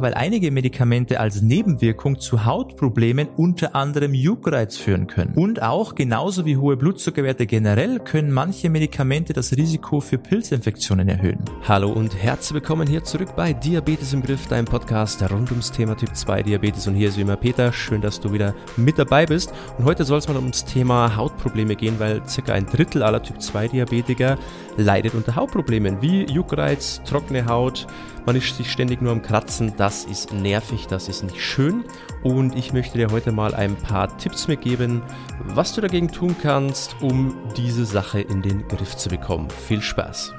weil einige Medikamente als Nebenwirkung zu Hautproblemen unter anderem Juckreiz führen können. Und auch genauso wie hohe Blutzuckerwerte generell können manche Medikamente das Risiko für Pilzinfektionen erhöhen. Hallo und herzlich willkommen hier zurück bei Diabetes im Griff, deinem Podcast rund ums Thema Typ 2 Diabetes. Und hier ist wie immer Peter, schön, dass du wieder mit dabei bist. Und heute soll es mal ums Thema Hautprobleme gehen, weil circa ein Drittel aller Typ 2 Diabetiker leidet unter Hautproblemen wie Juckreiz, trockene Haut, man ist sich ständig nur am Kratzen. Das ist nervig, das ist nicht schön. Und ich möchte dir heute mal ein paar Tipps mitgeben, was du dagegen tun kannst, um diese Sache in den Griff zu bekommen. Viel Spaß!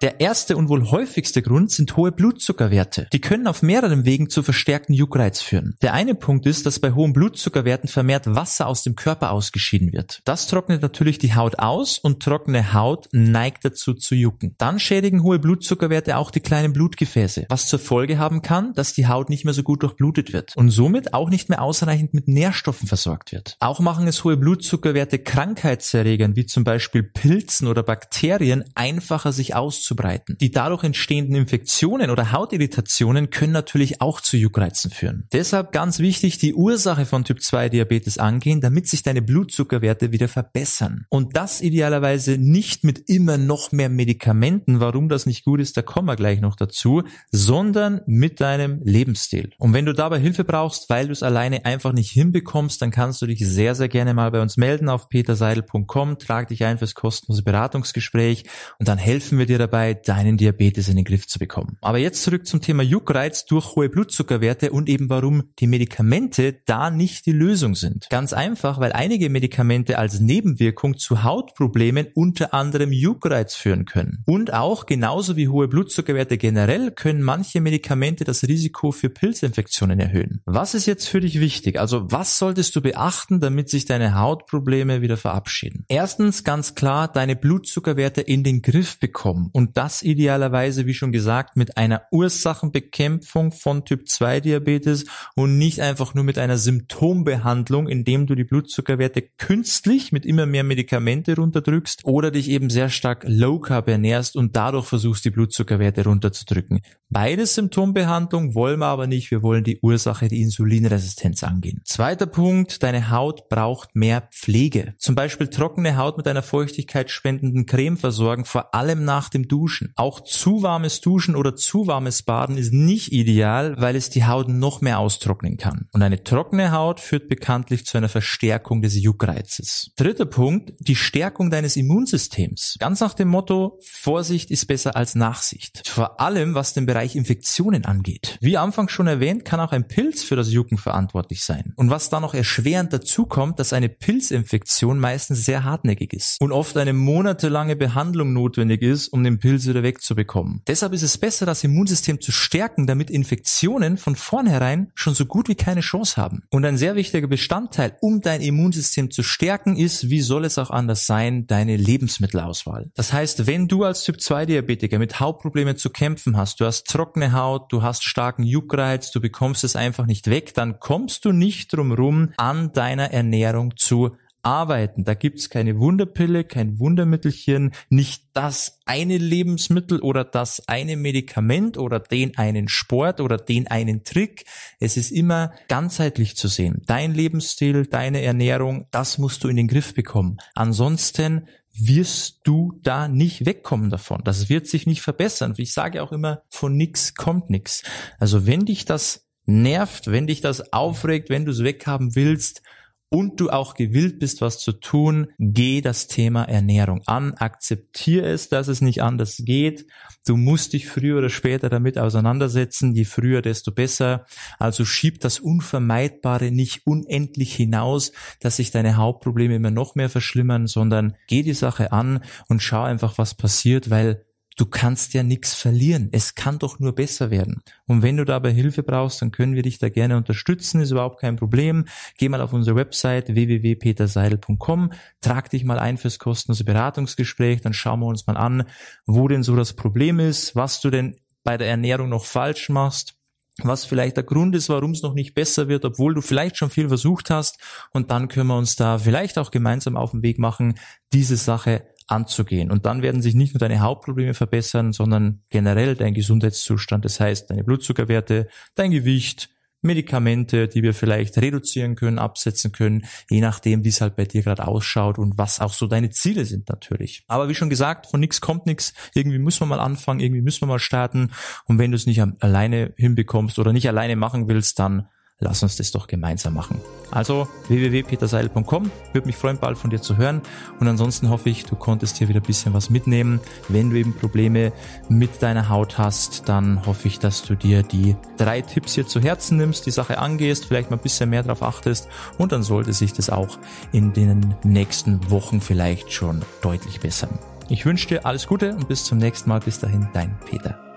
Der erste und wohl häufigste Grund sind hohe Blutzuckerwerte. Die können auf mehreren Wegen zu verstärkten Juckreiz führen. Der eine Punkt ist, dass bei hohen Blutzuckerwerten vermehrt Wasser aus dem Körper ausgeschieden wird. Das trocknet natürlich die Haut aus und trockene Haut neigt dazu zu jucken. Dann schädigen hohe Blutzuckerwerte auch die kleinen Blutgefäße, was zur Folge haben kann, dass die Haut nicht mehr so gut durchblutet wird und somit auch nicht mehr ausreichend mit Nährstoffen versorgt wird. Auch machen es hohe Blutzuckerwerte Krankheitserregern wie zum Beispiel Pilzen oder Bakterien einfacher sich auszuprobieren auszubreiten. Die dadurch entstehenden Infektionen oder Hautirritationen können natürlich auch zu Juckreizen führen. Deshalb ganz wichtig, die Ursache von Typ 2 Diabetes angehen, damit sich deine Blutzuckerwerte wieder verbessern. Und das idealerweise nicht mit immer noch mehr Medikamenten, warum das nicht gut ist, da kommen wir gleich noch dazu, sondern mit deinem Lebensstil. Und wenn du dabei Hilfe brauchst, weil du es alleine einfach nicht hinbekommst, dann kannst du dich sehr, sehr gerne mal bei uns melden auf peterseidel.com, trag dich ein fürs kostenlose Beratungsgespräch und dann helfen wir dir dabei, dabei, deinen Diabetes in den Griff zu bekommen. Aber jetzt zurück zum Thema Juckreiz durch hohe Blutzuckerwerte und eben warum die Medikamente da nicht die Lösung sind. Ganz einfach, weil einige Medikamente als Nebenwirkung zu Hautproblemen unter anderem Juckreiz führen können. Und auch genauso wie hohe Blutzuckerwerte generell können manche Medikamente das Risiko für Pilzinfektionen erhöhen. Was ist jetzt für dich wichtig? Also was solltest du beachten, damit sich deine Hautprobleme wieder verabschieden? Erstens ganz klar, deine Blutzuckerwerte in den Griff bekommen und das idealerweise, wie schon gesagt, mit einer Ursachenbekämpfung von Typ 2 Diabetes und nicht einfach nur mit einer Symptombehandlung, indem du die Blutzuckerwerte künstlich mit immer mehr Medikamente runterdrückst oder dich eben sehr stark low carb ernährst und dadurch versuchst, die Blutzuckerwerte runterzudrücken. Beides Symptombehandlung wollen wir aber nicht. Wir wollen die Ursache, die Insulinresistenz angehen. Zweiter Punkt, deine Haut braucht mehr Pflege. Zum Beispiel trockene Haut mit einer feuchtigkeitsspendenden Creme versorgen, vor allem nach dem Duschen. Auch zu warmes Duschen oder zu warmes Baden ist nicht ideal, weil es die Haut noch mehr austrocknen kann. Und eine trockene Haut führt bekanntlich zu einer Verstärkung des Juckreizes. Dritter Punkt, die Stärkung deines Immunsystems. Ganz nach dem Motto, Vorsicht ist besser als Nachsicht. Vor allem, was den Bereich Infektionen angeht. Wie Anfang schon erwähnt, kann auch ein Pilz für das Jucken verantwortlich sein. Und was da noch erschwerend dazu kommt, dass eine Pilzinfektion meistens sehr hartnäckig ist und oft eine monatelange Behandlung notwendig ist, um den Pilz wieder wegzubekommen. Deshalb ist es besser, das Immunsystem zu stärken, damit Infektionen von vornherein schon so gut wie keine Chance haben. Und ein sehr wichtiger Bestandteil, um dein Immunsystem zu stärken, ist, wie soll es auch anders sein, deine Lebensmittelauswahl. Das heißt, wenn du als Typ 2 Diabetiker mit Hautproblemen zu kämpfen hast, du hast trockene Haut, du hast starken Juckreiz, du bekommst es einfach nicht weg, dann kommst du nicht drum rum, an deiner Ernährung zu arbeiten. Da gibt's keine Wunderpille, kein Wundermittelchen, nicht das eine Lebensmittel oder das eine Medikament oder den einen Sport oder den einen Trick. Es ist immer ganzheitlich zu sehen. Dein Lebensstil, deine Ernährung, das musst du in den Griff bekommen. Ansonsten wirst du da nicht wegkommen davon. Das wird sich nicht verbessern. Ich sage auch immer, von nix kommt nix. Also wenn dich das nervt, wenn dich das aufregt, wenn du es weghaben willst, und du auch gewillt bist, was zu tun, geh das Thema Ernährung an, akzeptier es, dass es nicht anders geht. Du musst dich früher oder später damit auseinandersetzen, je früher, desto besser. Also schieb das Unvermeidbare nicht unendlich hinaus, dass sich deine Hauptprobleme immer noch mehr verschlimmern, sondern geh die Sache an und schau einfach, was passiert, weil Du kannst ja nichts verlieren. Es kann doch nur besser werden. Und wenn du dabei Hilfe brauchst, dann können wir dich da gerne unterstützen. Ist überhaupt kein Problem. Geh mal auf unsere Website www.peterseidel.com, trag dich mal ein fürs kostenlose Beratungsgespräch, dann schauen wir uns mal an, wo denn so das Problem ist, was du denn bei der Ernährung noch falsch machst, was vielleicht der Grund ist, warum es noch nicht besser wird, obwohl du vielleicht schon viel versucht hast. Und dann können wir uns da vielleicht auch gemeinsam auf den Weg machen, diese Sache anzugehen. Und dann werden sich nicht nur deine Hautprobleme verbessern, sondern generell dein Gesundheitszustand. Das heißt, deine Blutzuckerwerte, dein Gewicht, Medikamente, die wir vielleicht reduzieren können, absetzen können, je nachdem, wie es halt bei dir gerade ausschaut und was auch so deine Ziele sind natürlich. Aber wie schon gesagt, von nichts kommt nichts. Irgendwie müssen wir mal anfangen, irgendwie müssen wir mal starten. Und wenn du es nicht alleine hinbekommst oder nicht alleine machen willst, dann lass uns das doch gemeinsam machen. Also www.peterseil.com, würde mich freuen, bald von dir zu hören. Und ansonsten hoffe ich, du konntest hier wieder ein bisschen was mitnehmen. Wenn du eben Probleme mit deiner Haut hast, dann hoffe ich, dass du dir die drei Tipps hier zu Herzen nimmst, die Sache angehst, vielleicht mal ein bisschen mehr darauf achtest und dann sollte sich das auch in den nächsten Wochen vielleicht schon deutlich bessern. Ich wünsche dir alles Gute und bis zum nächsten Mal. Bis dahin, dein Peter.